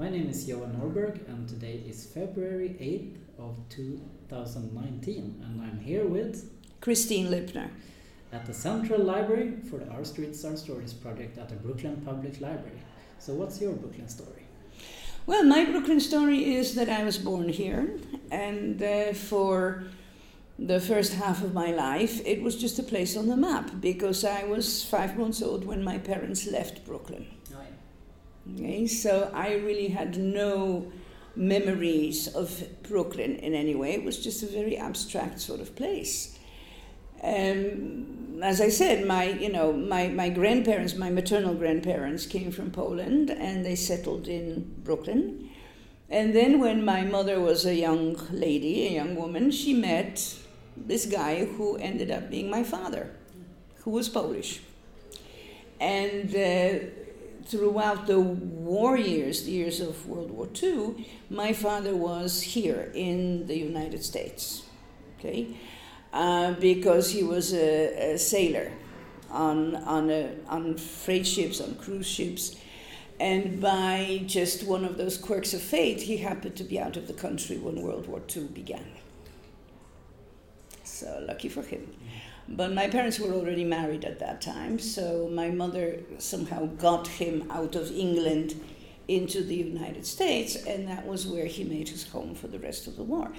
My name is Johan Norberg, and today is February 8th of 2019, and I'm here with Christine Lipner at the Central Library for the Our Streets, Our Stories project at the Brooklyn Public Library. So, what's your Brooklyn story? Well, my Brooklyn story is that I was born here, and uh, for the first half of my life, it was just a place on the map because I was five months old when my parents left Brooklyn. Okay, so I really had no memories of Brooklyn in any way. It was just a very abstract sort of place. Um, as I said, my you know my, my grandparents, my maternal grandparents came from Poland and they settled in Brooklyn. And then when my mother was a young lady, a young woman, she met this guy who ended up being my father, who was Polish. And uh, throughout the war years, the years of World War II, my father was here in the United States, okay, uh, because he was a, a sailor on on a, on freight ships, on cruise ships, and by just one of those quirks of fate, he happened to be out of the country when World War II began. So lucky for him. But my parents were already married at that time, so my mother somehow got him out of England into the United States, and that was where he made his home for the rest of the war.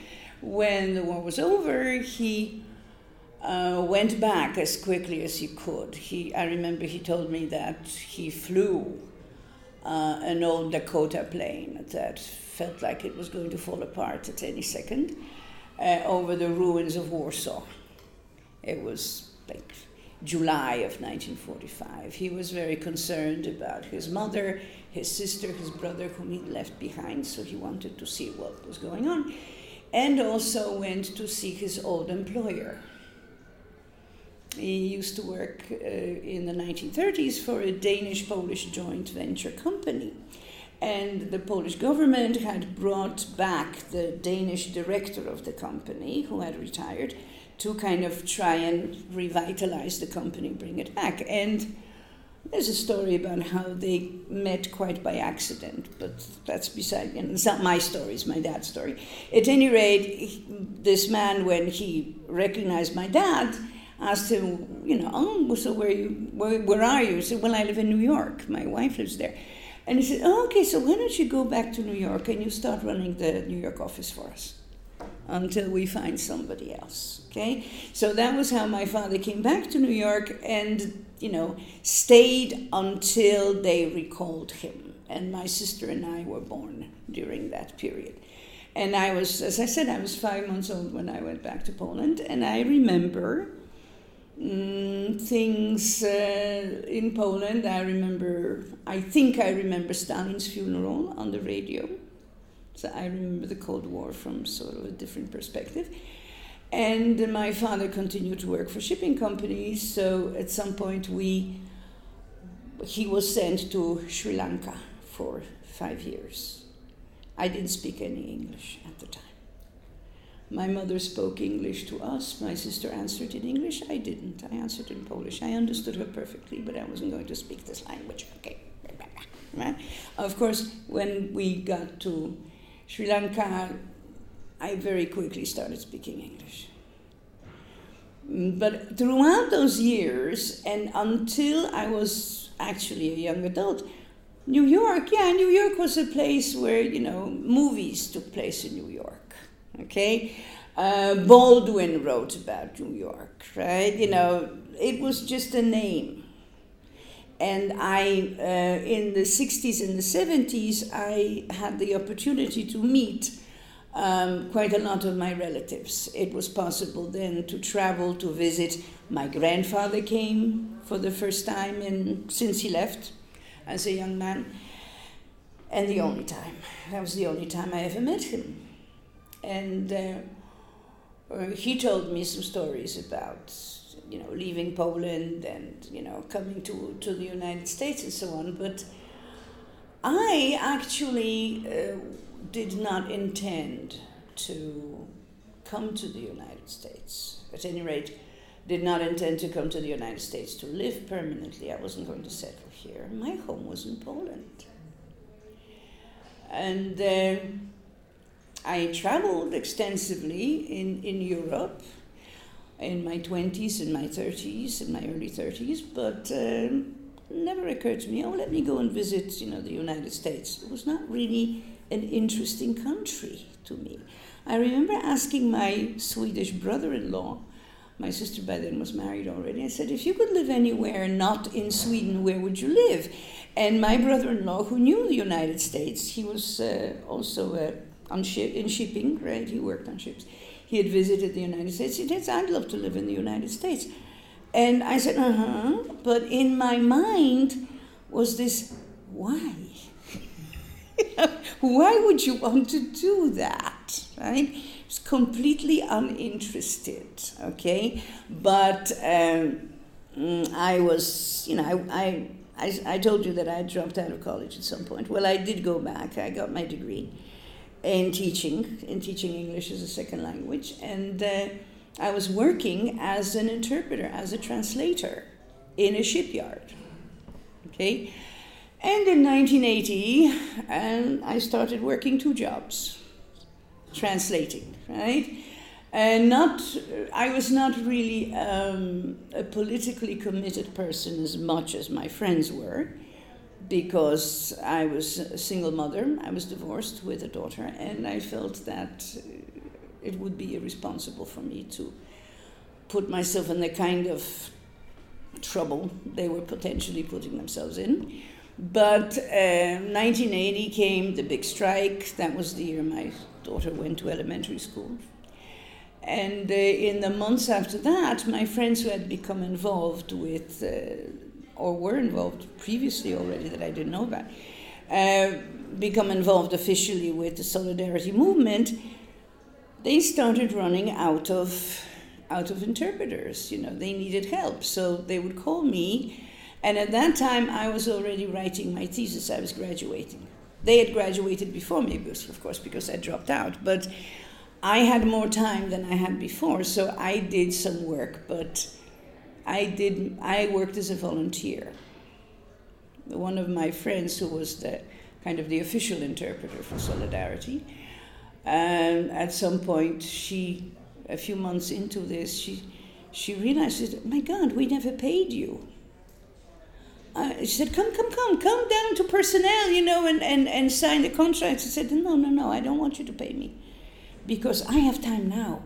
When the war was over, he uh, went back as quickly as he could. He, I remember he told me that he flew uh, an old Dakota plane that felt like it was going to fall apart at any second uh, over the ruins of Warsaw. It was like July of 1945. He was very concerned about his mother, his sister, his brother, whom he left behind, so he wanted to see what was going on, and also went to see his old employer. He used to work uh, in the 1930s for a Danish Polish joint venture company. And the Polish government had brought back the Danish director of the company, who had retired, to kind of try and revitalize the company, bring it back. And there's a story about how they met quite by accident, but that's beside, you know, it's not my story, it's my dad's story. At any rate, this man, when he recognized my dad, asked him, you know, oh, so where, you, where, where are you? He said, well, I live in New York. My wife lives there. And he said, oh, okay, so why don't you go back to New York and you start running the New York office for us until we find somebody else, okay? So that was how my father came back to New York and, you know, stayed until they recalled him. And my sister and I were born during that period. And I was, as I said, I was five months old when I went back to Poland. And I remember Mm, things uh, in Poland. I remember, I think I remember Stalin's funeral on the radio. So I remember the Cold War from sort of a different perspective. And my father continued to work for shipping companies. So at some point, we he was sent to Sri Lanka for five years. I didn't speak any English at the time. My mother spoke English to us. My sister answered in English. I didn't. I answered in Polish. I understood her perfectly, but I wasn't going to speak this language. Okay. Of course, when we got to Sri Lanka, I very quickly started speaking English. But throughout those years, and until I was actually a young adult, New York, yeah, New York was a place where, you know, movies took place in New York Okay, uh, Baldwin wrote about New York, right? You know, it was just a name. And I, uh, in the 60s and the 70s, I had the opportunity to meet um, quite a lot of my relatives. It was possible then to travel to visit. My grandfather came for the first time in, since he left as a young man, and the only time. That was the only time I ever met him and uh, uh, he told me some stories about you know leaving Poland and you know coming to to the United States and so on. But I actually uh, did not intend to come to the United States. At any rate, did not intend to come to the United States to live permanently. I wasn't going to settle here. My home was in Poland. And uh, I traveled extensively in, in Europe in my 20s and my 30s and my early 30s, but um, never occurred to me, oh, let me go and visit, you know, the United States. It was not really an interesting country to me. I remember asking my Swedish brother-in-law, my sister by then was married already, I said, if you could live anywhere not in Sweden, where would you live? And my brother-in-law, who knew the United States, he was uh, also uh, on ship, in shipping, right? He worked on ships he had visited the United States. He said, I'd love to live in the United States. And I said, uh huh. But in my mind was this, why? why would you want to do that? Right? It's completely uninterested, okay? But um, mm, I was, you know, I, I, I, I told you that I dropped out of college at some point. Well, I did go back. I got my degree in teaching, in teaching English as a second language. And uh, I was working as an interpreter, as a translator in a shipyard. Okay? And in 1980, um, I started working two jobs, translating, right? And not, I was not really um, a politically committed person as much as my friends were because I was a single mother. I was divorced with a daughter, and I felt that it would be irresponsible for me to put myself in the kind of trouble they were potentially putting themselves in. But uh, 1980 came the big strike. That was the year my daughter went to elementary school. And uh, in the months after that, my friends who had become involved with uh, or were involved previously already that I didn't know about, uh, become involved officially with the solidarity movement, they started running out of out of interpreters. You know, they needed help, so they would call me. And at that time, I was already writing my thesis. I was graduating. They had graduated before me, of course, because I dropped out. But I had more time than I had before, so I did some work. But I did. I worked as a volunteer. One of my friends, who was the kind of the official interpreter for Solidarity, and at some point, she, a few months into this, she, she realized, "My God, we never paid you." Uh, she said, "Come, come, come, come down to personnel, you know, and, and, and sign the contract." I said, "No, no, no, I don't want you to pay me, because I have time now,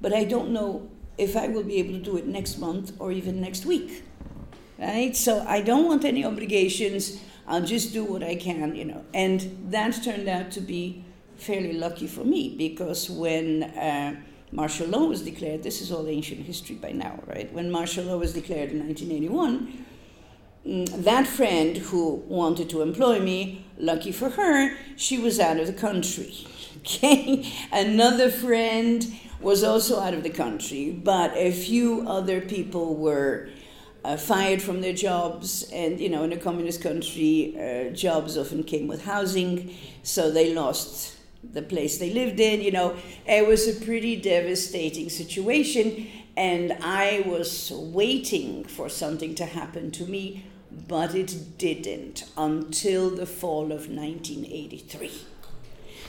but I don't know if I will be able to do it next month or even next week. Right? So I don't want any obligations. I'll just do what I can, you know. And that turned out to be fairly lucky for me because when uh, martial law was declared, this is all ancient history by now, right? When martial law was declared in 1981, mm, that friend who wanted to employ me, lucky for her, she was out of the country. Okay? Another friend was also out of the country, but a few other people were uh, fired from their jobs. And, you know, in a communist country, uh, jobs often came with housing, so they lost the place they lived in. You know, it was a pretty devastating situation, and I was waiting for something to happen to me, but it didn't until the fall of 1983.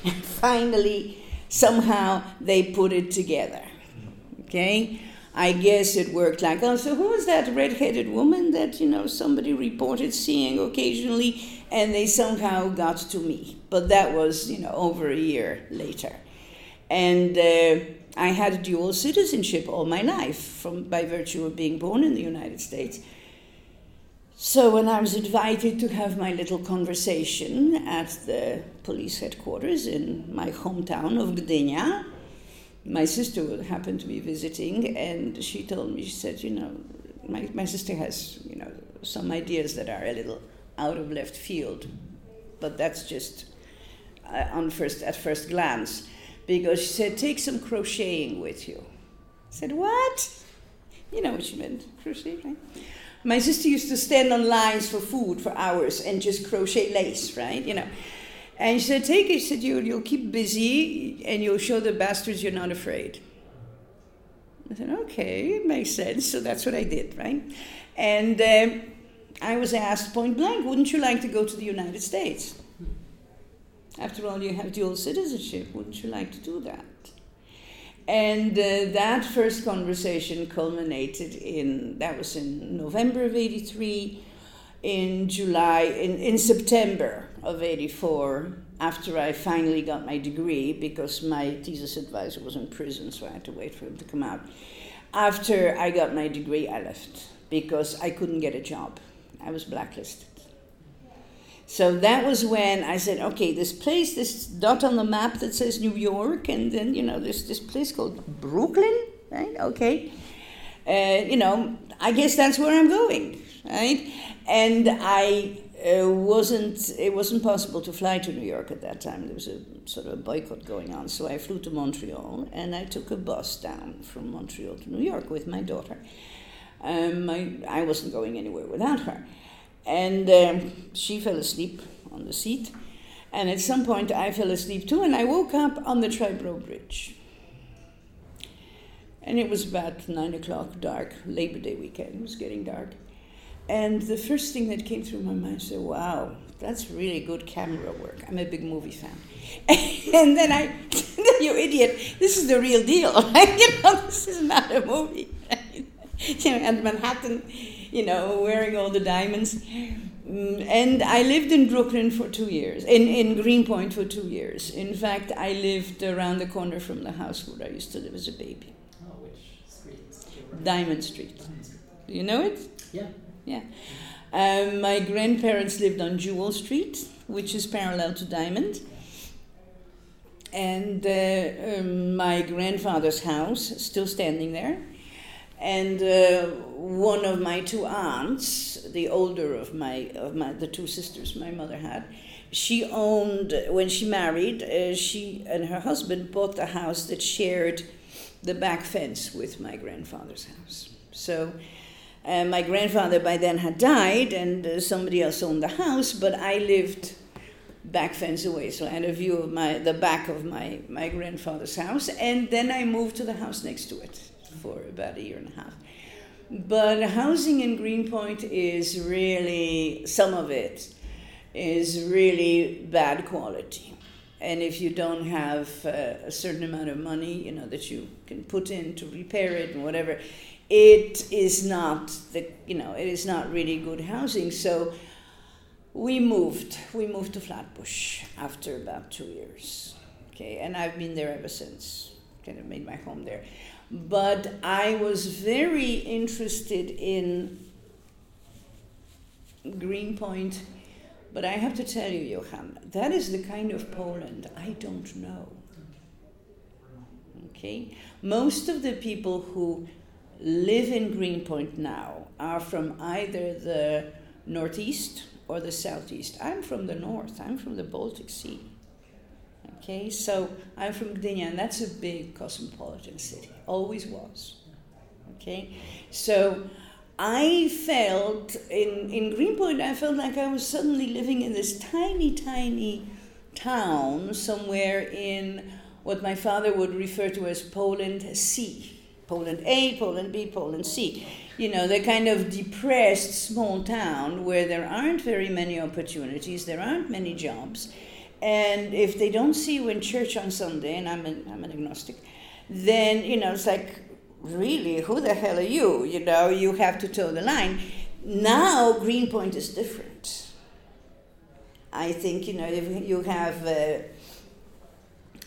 And finally, somehow they put it together. Okay? I guess it worked like, oh, so who was that red-headed woman that, you know, somebody reported seeing occasionally and they somehow got to me. But that was, you know, over a year later. And uh, I had dual citizenship all my life from, by virtue of being born in the United States. So when I was invited to have my little conversation at the police headquarters in my hometown of Gdynia, my sister happened to be visiting, and she told me, she said, you know, my, my sister has, you know, some ideas that are a little out of left field, but that's just uh, on first at first glance, because she said, take some crocheting with you. I said, what? You know what she meant, crocheting, right? My sister used to stand on lines for food for hours and just crochet lace, right? You know. And she said, Take it. She said, you, You'll keep busy and you'll show the bastards you're not afraid. I said, Okay, it makes sense. So that's what I did, right? And um, I was asked point blank, Wouldn't you like to go to the United States? After all, you have dual citizenship. Wouldn't you like to do that? And uh, that first conversation culminated in, that was in November of 83. In July, in, in September of 84, after I finally got my degree, because my thesis advisor was in prison, so I had to wait for him to come out. After I got my degree, I left because I couldn't get a job. I was blacklisted. So that was when I said, okay, this place, this dot on the map that says New York, and then, you know, there's this place called Brooklyn, right? Okay. Uh, you know, I guess that's where I'm going, right? And I uh, wasn't, it wasn't possible to fly to New York at that time. There was a sort of a boycott going on. So I flew to Montreal and I took a bus down from Montreal to New York with my daughter. Um, I, I wasn't going anywhere without her. And um, she fell asleep on the seat. And at some point, I fell asleep too, and I woke up on the Triborough Bridge. And it was about nine o'clock, dark, Labor Day weekend. It was getting dark. And the first thing that came through my mind was, wow, that's really good camera work. I'm a big movie fan. and then I, you idiot, this is the real deal. you know, this is not a movie. know, and Manhattan, you know, wearing all the diamonds. Mm, and I lived in Brooklyn for two years, in, in Greenpoint for two years. In fact, I lived around the corner from the house where I used to live as a baby. Oh, which street? Diamond Street. Diamond Street. You know it? Yeah. Yeah. Um, my grandparents lived on Jewel Street, which is parallel to Diamond. And uh, um, my grandfather's house, still standing there, and uh, one of my two aunts, the older of my of my the two sisters my mother had, she owned when she married. Uh, she and her husband bought the house that shared the back fence with my grandfather's house. So. Uh, my grandfather by then had died, and uh, somebody else owned the house, but I lived back fence away, so I had a view of my the back of my, my grandfather's house, and then I moved to the house next to it for about a year and a half. But housing in Greenpoint is really, some of it is really bad quality. And if you don't have uh, a certain amount of money, you know, that you can put in to repair it and whatever, it is not the, you know, it is not really good housing. So we moved. We moved to Flatbush after about two years. Okay, and I've been there ever since. Kind of made my home there. But I was very interested in Greenpoint. But I have to tell you, Johan, that is the kind of Poland I don't know. Okay? Most of the people who live in Greenpoint now are from either the northeast or the southeast. I'm from the north, I'm from the Baltic Sea. Okay, so I'm from Gdynia, and that's a big cosmopolitan city, always was. Okay, so I felt in, in Greenpoint, I felt like I was suddenly living in this tiny, tiny town somewhere in what my father would refer to as Poland C. Poland A, Poland B, Poland C. You know, the kind of depressed small town where there aren't very many opportunities, there aren't many jobs and if they don't see you in church on Sunday, and I'm an, I'm an agnostic, then, you know, it's like, really, who the hell are you? You know, you have to toe the line. Now, Greenpoint is different. I think, you know, if you have uh,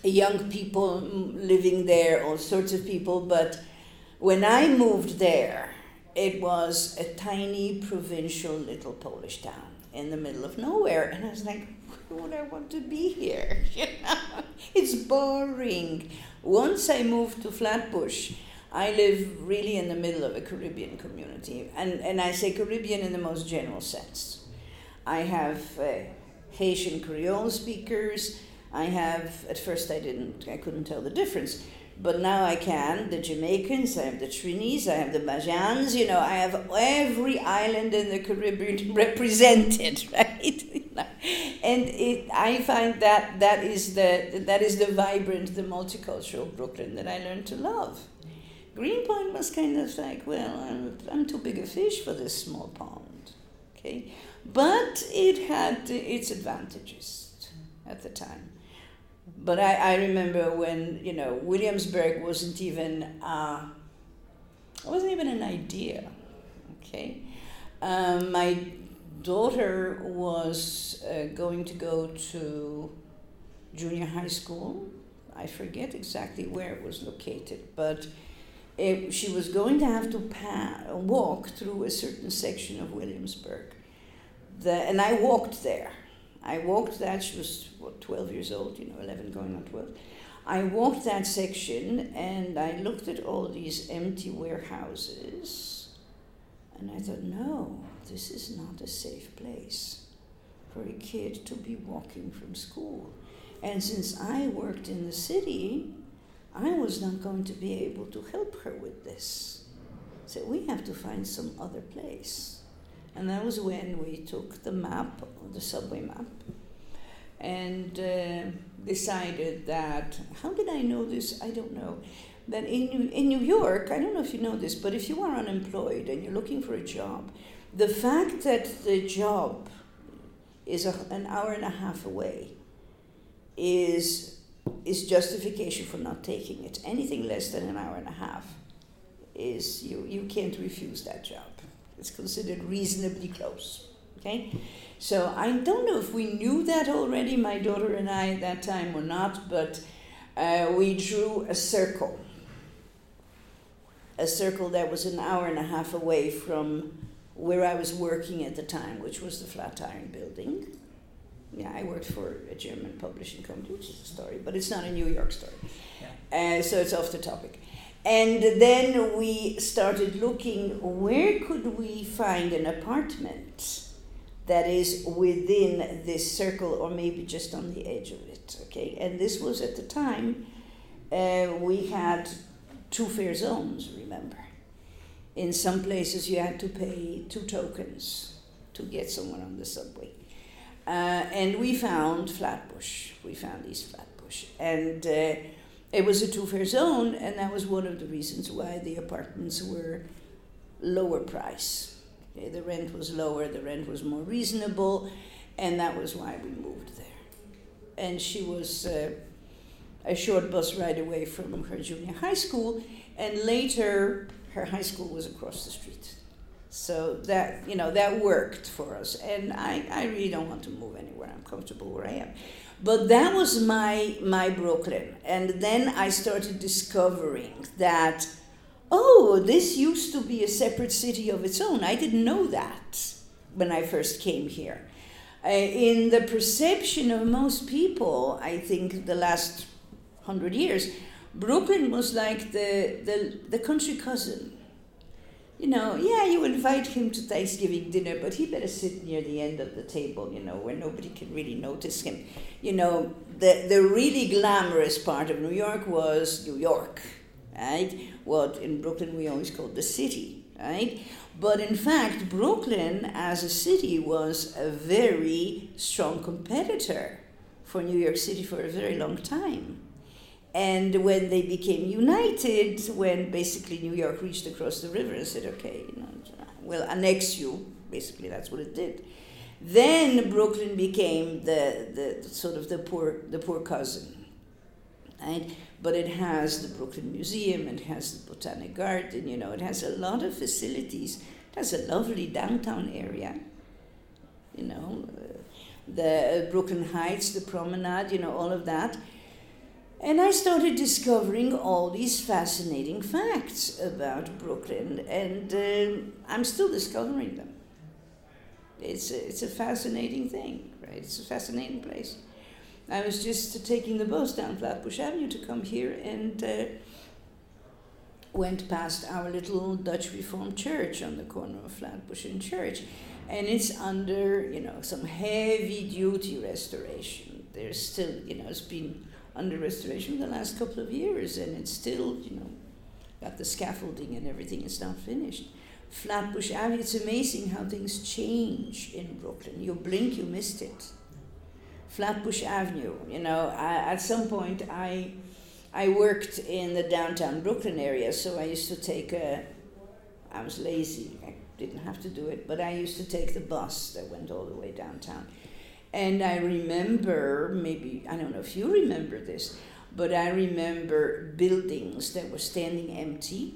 young people living there, all sorts of people, but when I moved there, it was a tiny provincial little Polish town in the middle of nowhere. And I was like, would I want to be here? You know, it's boring. Once I moved to Flatbush, I live really in the middle of a Caribbean community, and, and I say Caribbean in the most general sense. I have uh, Haitian Creole speakers. I have, at first I didn't, I couldn't tell the difference, but now I can. The Jamaicans, I have the Trinis, I have the Bajans, you know, I have every island in the Caribbean represented, right? and it, I find that that is the that is the vibrant, the multicultural Brooklyn that I learned to love. Greenpoint was kind of like, well, I'm, I'm too big a fish for this small pond, okay, but it had its advantages. at the time. But I, I remember when, you know, Williamsburg wasn't even, uh, wasn't even an idea, okay? Um, my daughter was uh, going to go to junior high school. I forget exactly where it was located, but it, she was going to have to pa- walk through a certain section of Williamsburg. The, and I walked there. I walked that, she was, what, 12 years old, you know, 11 going on 12. I walked that section and I looked at all these empty warehouses and I thought, no, this is not a safe place for a kid to be walking from school. And since I worked in the city, I was not going to be able to help her with this. So we have to find some other place. And that was when we took the map, the subway map, and uh, decided that, how did I know this? I don't know. That in, in New York, I don't know if you know this, but if you are unemployed and you're looking for a job, the fact that the job is a, an hour and a half away is, is justification for not taking it. Anything less than an hour and a half is you, you can't refuse that job. It's considered reasonably close. Okay? So I don't know if we knew that already, my daughter and I, at that time or not, but uh, we drew a circle. A circle that was an hour and a half away from where I was working at the time, which was the Flatiron Building. Yeah, I worked for a German publishing company, which is a story, but it's not a New York story. Yeah. Uh, so it's off the topic. And then we started looking where could we find an apartment that is within this circle or maybe just on the edge of it. Okay, and this was at the time uh, we had two fair zones. Remember, in some places you had to pay two tokens to get someone on the subway, uh, and we found Flatbush. We found East Flatbush, and. Uh, it was a two fare zone, and that was one of the reasons why the apartments were lower price. Okay, the rent was lower, the rent was more reasonable, and that was why we moved there. And she was uh, a short bus ride away from her junior high school, and later her high school was across the street. So that you know that worked for us, and I, I really don't want to move anywhere. I'm comfortable where I am. But that was my my Brooklyn, and then I started discovering that oh, this used to be a separate city of its own. I didn't know that when I first came here. Uh, in the perception of most people, I think the last hundred years, Brooklyn was like the, the, the country cousin you know, yeah, you invite him to Thanksgiving dinner, but he better sit near the end of the table, you know, where nobody can really notice him. You know, the, the really glamorous part of New York was New York, right? What in Brooklyn we always called the city, right? But in fact, Brooklyn as a city was a very strong competitor for New York City for a very long time. And when they became united, when basically New York reached across the river and said, okay, you know, we'll annex you, basically that's what it did. Then Brooklyn became the, the sort of the poor, the poor cousin. Right? But it has the Brooklyn Museum, it has the Botanic Garden, you know, it has a lot of facilities. It has a lovely downtown area, you know, uh, the uh, Brooklyn Heights, the promenade, you know, all of that. And I started discovering all these fascinating facts about Brooklyn, and uh, I'm still discovering them. It's a, it's a fascinating thing, right? It's a fascinating place. I was just taking the bus down Flatbush Avenue to come here and uh, went past our little Dutch Reformed church on the corner of Flatbush and Church. And it's under, you know, some heavy duty restoration. There's still, you know, it's been under restoration the last couple of years, and it's still, you know, got the scaffolding and everything. It's not finished. Flatbush Avenue. It's amazing how things change in Brooklyn. You blink, you missed it. Flatbush Avenue. You know, I, at some point I. I worked in the downtown Brooklyn area, so I used to take a. I was lazy. I didn't have to do it, but I used to take the bus that went all the way downtown And I remember, maybe, I don't know if you remember this, but I remember buildings that were standing empty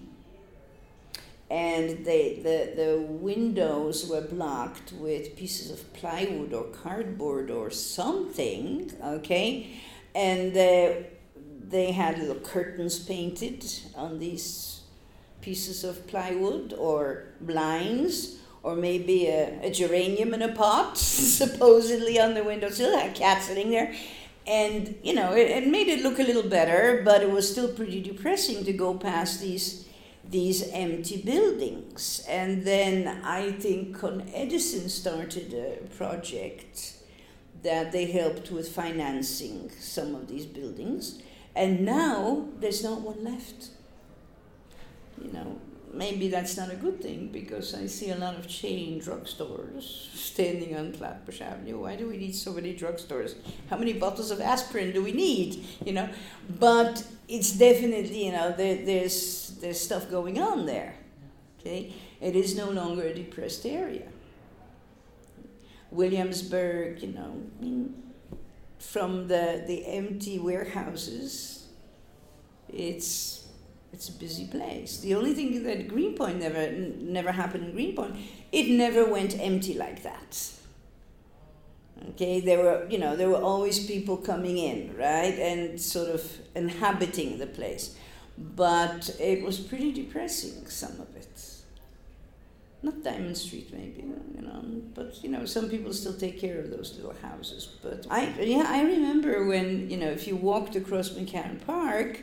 and they, the, the windows were blocked with pieces of plywood or cardboard or something, okay? And uh, they had little curtains painted on these pieces of plywood or blinds or maybe a, a geranium in a pot, supposedly on the windowsill, a cat sitting there. And, you know, it, it made it look a little better, but it was still pretty depressing to go past these these empty buildings. And then I think Con Edison started a project that they helped with financing some of these buildings. And now there's not one left. You know, maybe that's not a good thing because I see a lot of chain drugstores standing on Flatbush Avenue. Why do we need so many drugstores? How many bottles of aspirin do we need? You know, but it's definitely you know there, there's there's stuff going on there. Okay, it is no longer a depressed area. Williamsburg, you know, from the the empty warehouses, it's it's a busy place. The only thing that Greenpoint never never happened in Greenpoint, it never went empty like that. Okay, there were you know there were always people coming in, right, and sort of inhabiting the place, but it was pretty depressing. Some of it, not Diamond Street, maybe you know, but you know some people still take care of those little houses. But I yeah I remember when you know if you walked across McCarren Park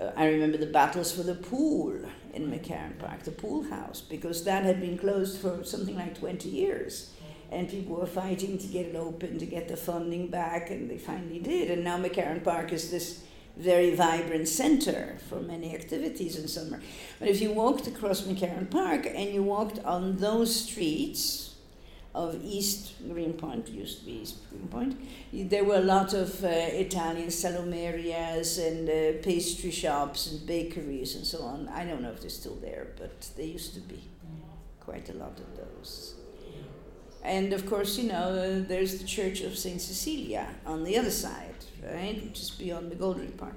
uh, I remember the battles for the pool in McCarren Park, the pool house, because that had been closed for something like 20 years. And people were fighting to get it open, to get the funding back, and they finally did. And now McCarren Park is this very vibrant center for many activities in summer. But if you walked across McCarren Park and you walked on those streets, of East Greenpoint, used to be East Greenpoint. There were a lot of uh, Italian salumerias and uh, pastry shops and bakeries and so on. I don't know if they're still there, but they used to be quite a lot of those. And of course, you know, uh, there's the Church of St. Cecilia on the other side, right, which is beyond the Golden Park.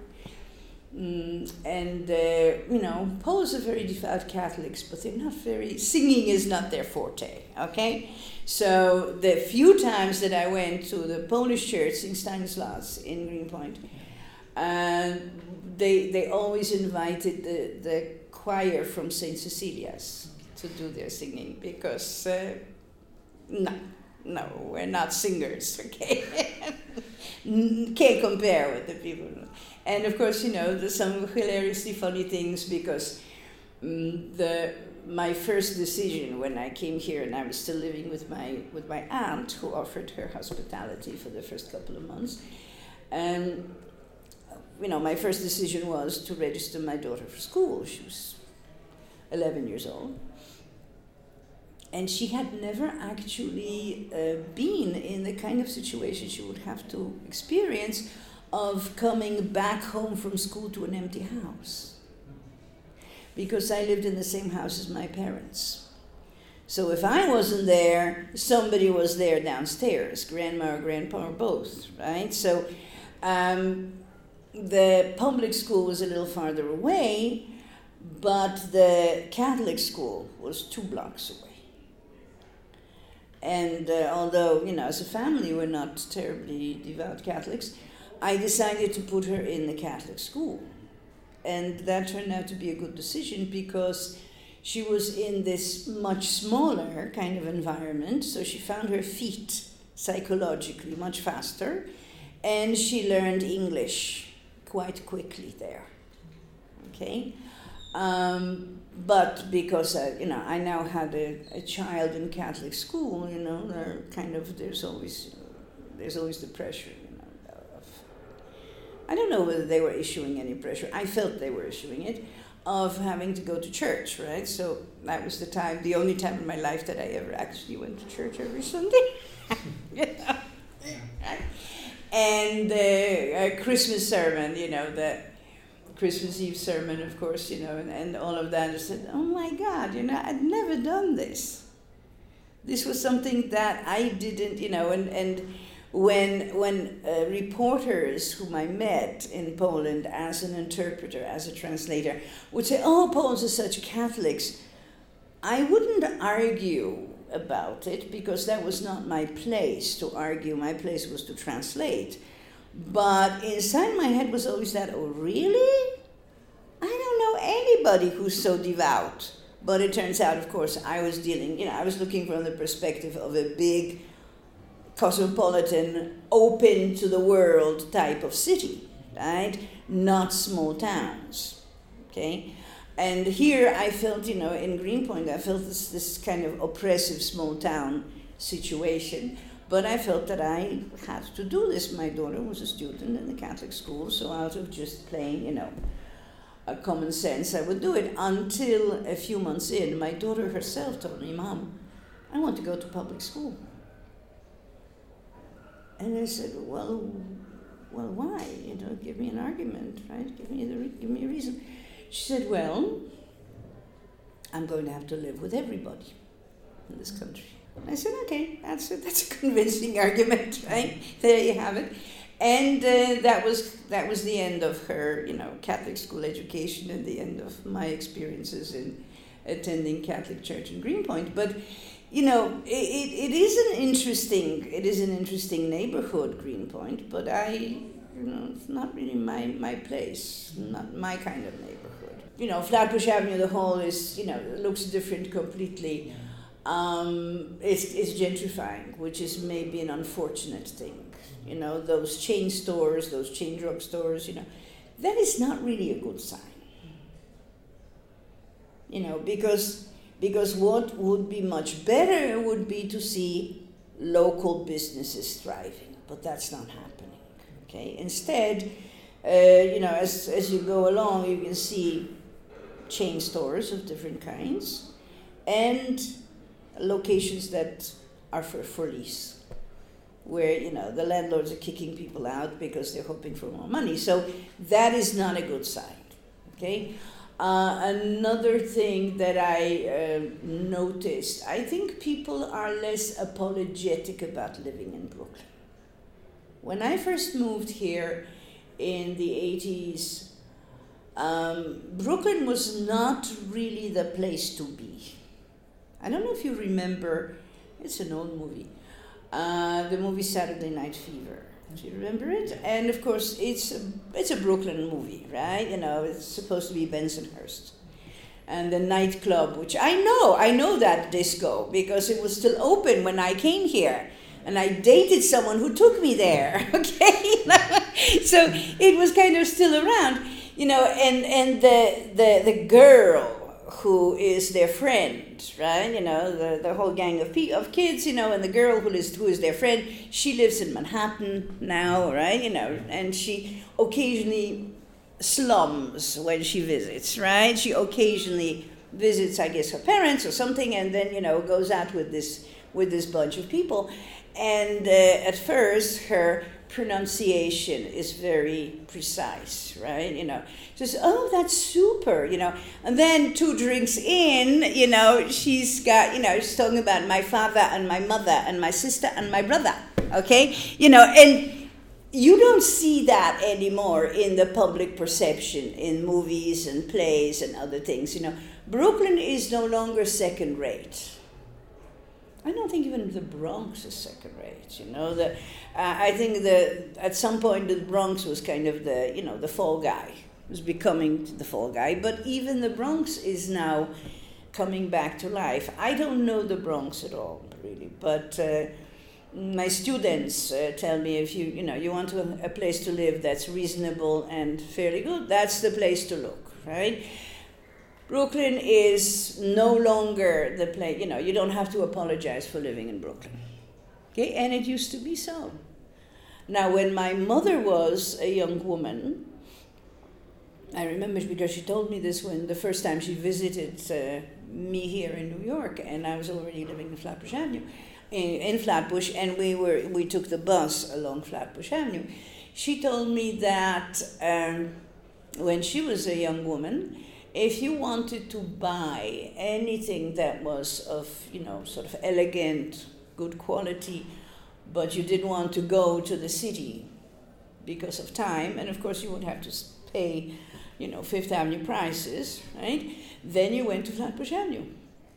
Mm, and uh, you know, Poles are very devout Catholics, but they're not very. Singing is not their forte. Okay, so the few times that I went to the Polish church in Stanislaus in Greenpoint, uh, they they always invited the the choir from Saint Cecilia's to do their singing because uh, no no we're not singers okay can't compare with the people and of course, you know, there's some hilariously funny things because um, the my first decision when I came here and I was still living with my with my aunt who offered her hospitality for the first couple of months, and you know, my first decision was to register my daughter for school. She was 11 years old. And she had never actually uh, been in the kind of situation she would have to experience of coming back home from school to an empty house. Because I lived in the same house as my parents. So if I wasn't there, somebody was there downstairs, grandma or grandpa or both, right? So um, the public school was a little farther away, but the Catholic school was two blocks away. And uh, although, you know, as a family, we're not terribly devout Catholics, I decided to put her in the Catholic school. And that turned out to be a good decision because she was in this much smaller kind of environment, so she found her feet psychologically much faster, and she learned English quite quickly there. Okay? Um, but because I, you know I now had a, a child in Catholic school, you know, there kind of there's always there's always the pressure I don't know whether they were issuing any pressure. I felt they were issuing it of having to go to church, right? So that was the time, the only time in my life that I ever actually went to church every Sunday. And the uh, Christmas sermon, you know, the Christmas Eve sermon, of course, you know, and, and all of that. I said, oh my God, you know, I'd never done this. This was something that I didn't, you know, and, and when when uh, reporters whom I met in Poland as an interpreter, as a translator, would say, "Oh, Poles are such Catholics," I wouldn't argue about it because that was not my place to argue. My place was to translate. But inside my head was always that, "Oh, really? I don't know anybody who's so devout." But it turns out, of course, I was dealing. You know, I was looking from the perspective of a big cosmopolitan, open to the world type of city, right? Not small towns, okay? And here I felt, you know, in Greenpoint, I felt this, this kind of oppressive small town situation. But I felt that I had to do this. My daughter was a student in the Catholic school, so out of just plain, you know, a common sense, I would do it. Until a few months in, my daughter herself told me, Mom, I want to go to public school. And I said, well, well, why? You know, give me an argument, right? Give me the re- give me a reason. She said, well, I'm going to have to live with everybody in this country. And I said, okay, that's a, that's a convincing argument, right? There you have it. And uh, that was that was the end of her, you know, Catholic school education and the end of my experiences in attending Catholic church in Greenpoint. But you know, it, it, it is an interesting it is an interesting neighborhood, Greenpoint, but I you know, it's not really my, my place, not my kind of neighborhood. You know, Flatbush Avenue, the whole is, you know, looks different completely. Um, it's, it's gentrifying, which is maybe an unfortunate thing. You know, those chain stores, those chain drug stores, you know, that is not really a good sign. You know, because because what would be much better would be to see local businesses thriving, but that's not happening. Okay, instead, uh, you know, as, as you go along, you can see chain stores of different kinds and locations that are for, for lease where you know the landlords are kicking people out because they're hoping for more money so that is not a good sign okay uh, another thing that I uh, noticed, I think people are less apologetic about living in Brooklyn. When I first moved here in the 80s, um, Brooklyn was not really the place to be. I don't know if you remember, it's an old movie, uh, the movie Saturday Night Fever. Do you remember it? And of course, it's a, it's a Brooklyn movie, right? You know, it's supposed to be Bensonhurst. And the nightclub, which I know, I know that disco because it was still open when I came here. And I dated someone who took me there, okay? so it was kind of still around, you know, and, and the, the, the girl who is their friend, right? You know, the, the whole gang of of kids, you know, and the girl who is who is their friend. She lives in Manhattan now, right? You know, and she occasionally slums when she visits, right? She occasionally visits, I guess, her parents or something, and then you know goes out with this with this bunch of people. And uh, at first, her pronunciation is very precise, right? You know, just oh, that's super, you know. And then two drinks in, you know, she's got, you know, she's talking about my father and my mother and my sister and my brother, okay? You know, and you don't see that anymore in the public perception in movies and plays and other things, you know. Brooklyn is no longer second rate. I don't think even the Bronx is second rate. You know, the uh, I think the at some point the Bronx was kind of the you know the fall guy it was becoming the fall guy, but even the Bronx is now coming back to life. I don't know the Bronx at all really, but. Uh, my students uh, tell me if you you know you want a place to live that's reasonable and fairly good that's the place to look right Brooklyn is no longer the place, you know, you don't have to apologize for living in Brooklyn. Okay, and it used to be so. Now, when my mother was a young woman, I remember because she told me this when the first time she visited uh, me here in New York, and I was already living in Flatbush Avenue, in, in Flatbush, and we were we took the bus along Flatbush Avenue. She told me that um, when she was a young woman, if you wanted to buy anything that was of, you know, sort of elegant, good quality, but you didn't want to go to the city because of time, and of course you would have to pay, you know, Fifth Avenue prices, right? Then you went to Flatbush Avenue.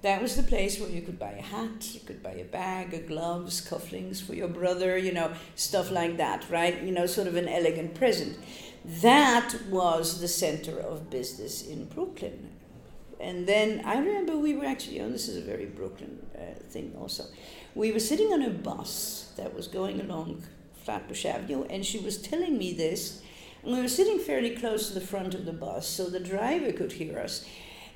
That was the place where you could buy a hat, you could buy a bag, a gloves, cufflinks for your brother, you know, stuff like that, right? You know, sort of an elegant present. That was the center of business in Brooklyn. And then I remember we were actually, oh, this is a very Brooklyn uh, thing also. We were sitting on a bus that was going along Flatbush Avenue, and she was telling me this. And we were sitting fairly close to the front of the bus, so the driver could hear us.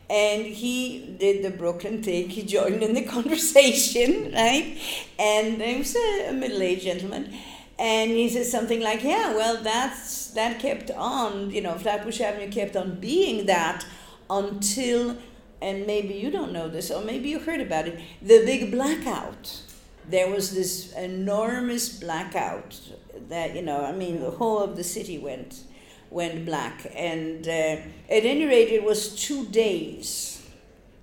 And he did the Brooklyn thing. He joined in the conversation, right? And he was a, a middle-aged gentleman, and he says something like, "Yeah, well, that's that kept on. You know, Flatbush Avenue kept on being that until." And maybe you don't know this, or maybe you heard about it. The big blackout there was this enormous blackout that you know i mean the whole of the city went went black and uh, at any rate it was two days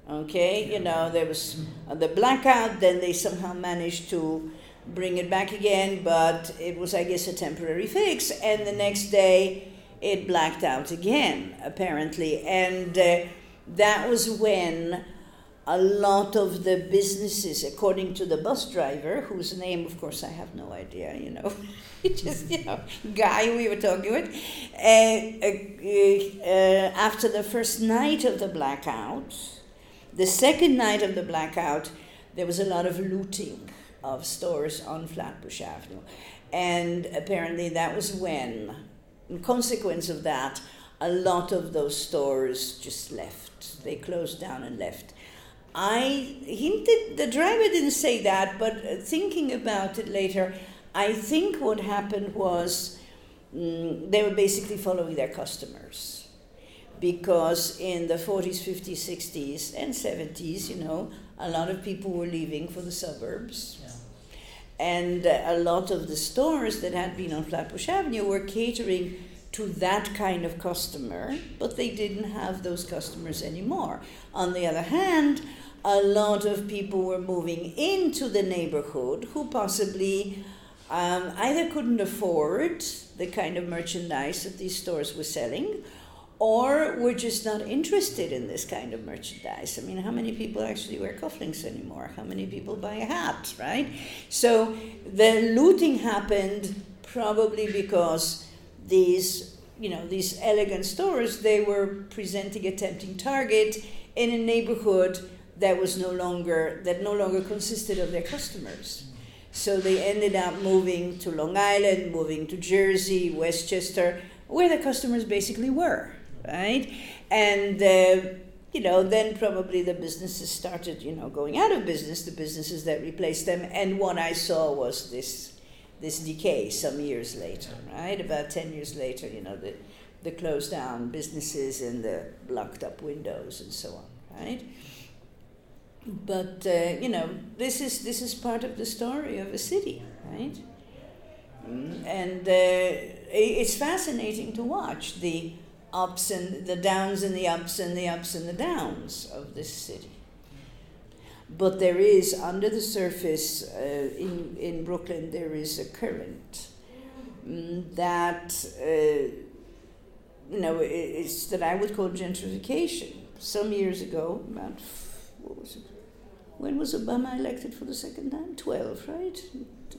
okay you know there was the blackout then they somehow managed to bring it back again but it was i guess a temporary fix and the next day it blacked out again apparently. And uh, that was when a lot of the businesses, according to the bus driver, whose name, of course, I have no idea, you know, just, you know, guy we were talking with, uh, uh, uh, after the first night of the blackout, the second night of the blackout, there was a lot of looting of stores on Flatbush Avenue. And apparently that was when, in consequence of that, a lot of those stores just left. They closed down and left. I hinted, the driver didn't say that, but thinking about it later, I think what happened was mm, they were basically following their customers. Because in the 40s, 50s, 60s, and 70s, you know, a lot of people were leaving for the suburbs. Yeah. And uh, a lot of the stores that had been on Flatbush Avenue were catering to that kind of customer, but they didn't have those customers anymore. On the other hand, a lot of people were moving into the neighborhood who possibly um, either couldn't afford the kind of merchandise that these stores were selling or were just not interested in this kind of merchandise. I mean, how many people actually wear cufflinks anymore? How many people buy a hat, right? So the looting happened probably because these, you know, these elegant stores, they were presenting a tempting target in a neighborhood that was no longer that no longer consisted of their customers. So they ended up moving to Long Island, moving to Jersey, Westchester, where the customers basically were, right? And uh, you know, then probably the businesses started, you know, going out of business. The businesses that replaced them, and what I saw was this this decay some years later, right? About ten years later, you know, the the closed down businesses and the locked up windows and so on, right? but uh, you know this is this is part of the story of a city right mm, and uh, it's fascinating to watch the ups and the downs and the ups and the ups and the downs of this city but there is under the surface uh, in in Brooklyn there is a current um, that uh, you know it's that I would call gentrification some years ago about what was it when was Obama elected for the second time? 12, right?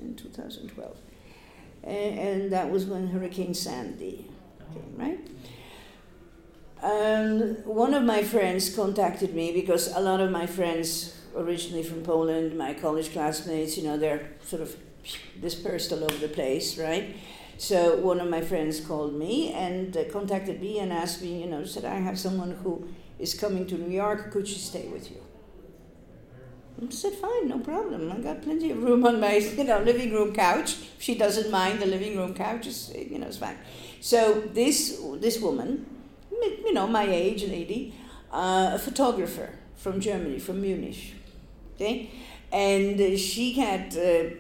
In 2012. And, and that was when Hurricane Sandy came, right? And one of my friends contacted me because a lot of my friends, originally from Poland, my college classmates, you know, they're sort of dispersed all over the place, right? So one of my friends called me and uh, contacted me and asked me, you know, said, I have someone who is coming to New York, could she stay with you? I said, fine, no problem. I got plenty of room on my, you know, living room couch. She doesn't mind the living room couch. Is, you know, it's fine. So this this woman, you know, my age lady, uh, a photographer from Germany, from Munich, okay, and she had uh,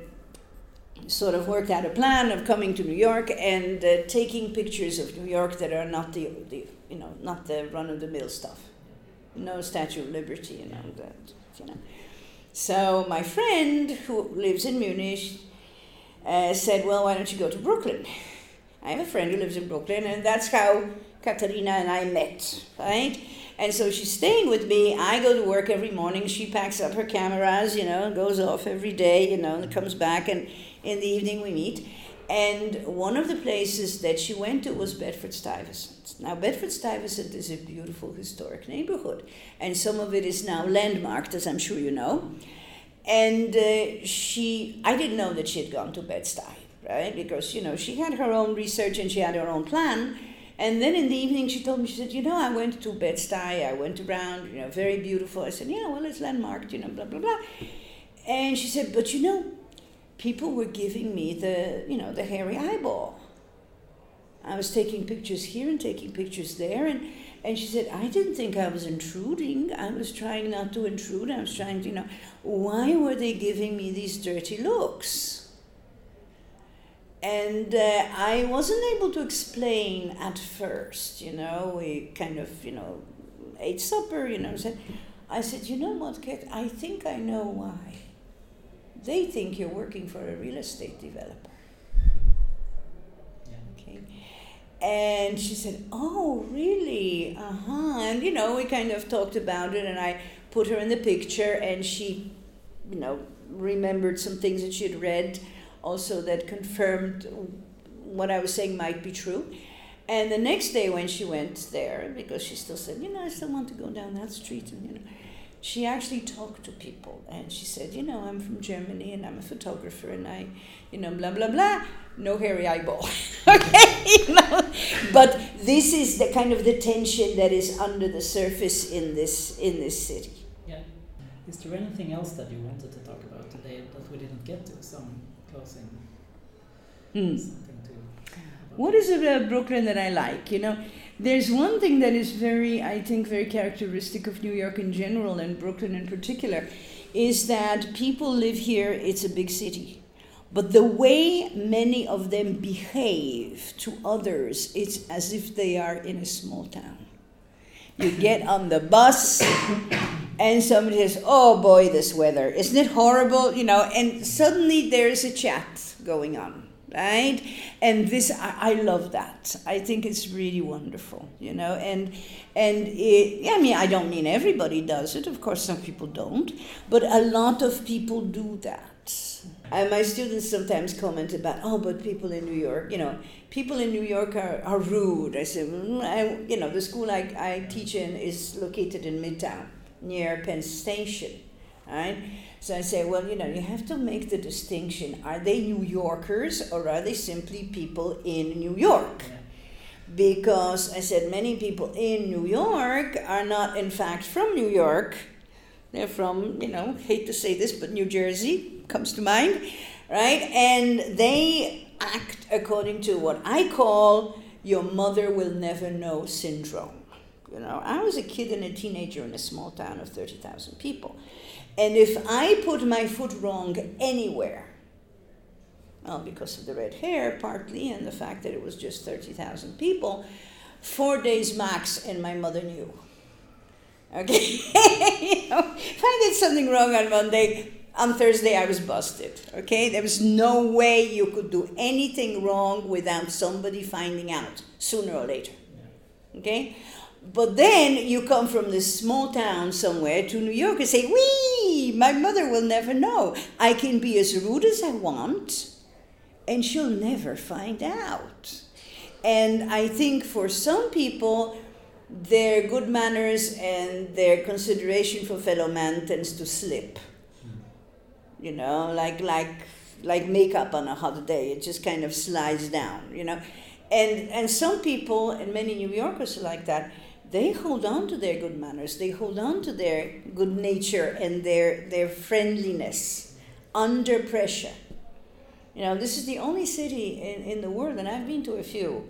sort of worked out a plan of coming to New York and uh, taking pictures of New York that are not the, the you know, not the run of the mill stuff. No Statue of Liberty, you know that, you know. So my friend who lives in Munich uh, said, Well, why don't you go to Brooklyn? I have a friend who lives in Brooklyn, and that's how Katarina and I met, right? And so she's staying with me. I go to work every morning. She packs up her cameras, you know, goes off every day, you know, and comes back, and in the evening we meet. And one of the places that she went to was Bedford Stuyvesant. Now, Bedford Stuyvesant is a beautiful historic neighborhood, and some of it is now landmarked, as I'm sure you know. And uh, she, I didn't know that she had gone to Bed-Stuy, right? Because, you know, she had her own research and she had her own plan. And then in the evening, she told me, she said, You know, I went to Bed-Stuy, I went around, you know, very beautiful. I said, Yeah, well, it's landmarked, you know, blah, blah, blah. And she said, But you know, people were giving me the, you know, the hairy eyeball. I was taking pictures here and taking pictures there, and, and she said, I didn't think I was intruding. I was trying not to intrude. I was trying to, you know, why were they giving me these dirty looks? And uh, I wasn't able to explain at first, you know, we kind of, you know, ate supper, you know, said, I said, you know what, Kat, I think I know why. They think you're working for a real estate developer. Okay. And she said, Oh, really? Uh huh. And, you know, we kind of talked about it, and I put her in the picture, and she, you know, remembered some things that she had read also that confirmed what I was saying might be true. And the next day when she went there, because she still said, you know, I still want to go down that street, and you know, she actually talked to people and she said, you know, I'm from Germany and I'm a photographer and I, you know, blah blah blah. No hairy eyeball. okay, but this is the kind of the tension that is under the surface in this in this city. Yeah. Is there anything else that you wanted to talk about today that we didn't get to? Some closing. Hmm. Something to. What is it about Brooklyn that I like? You know, there's one thing that is very, I think, very characteristic of New York in general and Brooklyn in particular, is that people live here. It's a big city, but the way many of them behave to others, it's as if they are in a small town. You get on the bus, and somebody says, "Oh boy, this weather. Isn't it horrible?" You know, and suddenly there's a chat going on right? And this I, I, love that. I think it's really wonderful you know? And and it, i mean i don't mean everybody does it. Of course some people don't. But a lot of people do that. And my students sometimes comment about oh but people in new york you know people in new york are, are rude. I say mm, I, you know the school I, I teach in is located in midtown near penn station right so I say, well, you know, you have to make the distinction. Are they New Yorkers or are they simply people in New York? Because I said many people in New York are not, in fact, from New York. They're from, you know, hate to say this, but New Jersey comes to mind, right? And they act according to what I call your mother will never know syndrome. You know, I was a kid and a teenager in a small town of 30,000 people. And if I put my foot wrong anywhere, well, because of the red hair partly and the fact that it was just 30,000 people, four days max, and my mother knew. Okay? you know, if I did something wrong on Monday, on Thursday I was busted. Okay? There was no way you could do anything wrong without somebody finding out sooner or later. Okay? But then you come from this small town somewhere to New York and say, Wee, my mother will never know. I can be as rude as I want, and she'll never find out. And I think for some people, their good manners and their consideration for fellow man tends to slip. You know, like like like makeup on a hot day, it just kind of slides down, you know. And and some people and many New Yorkers are like that they hold on to their good manners, they hold on to their good nature and their, their friendliness under pressure. You know, this is the only city in, in the world, and I've been to a few,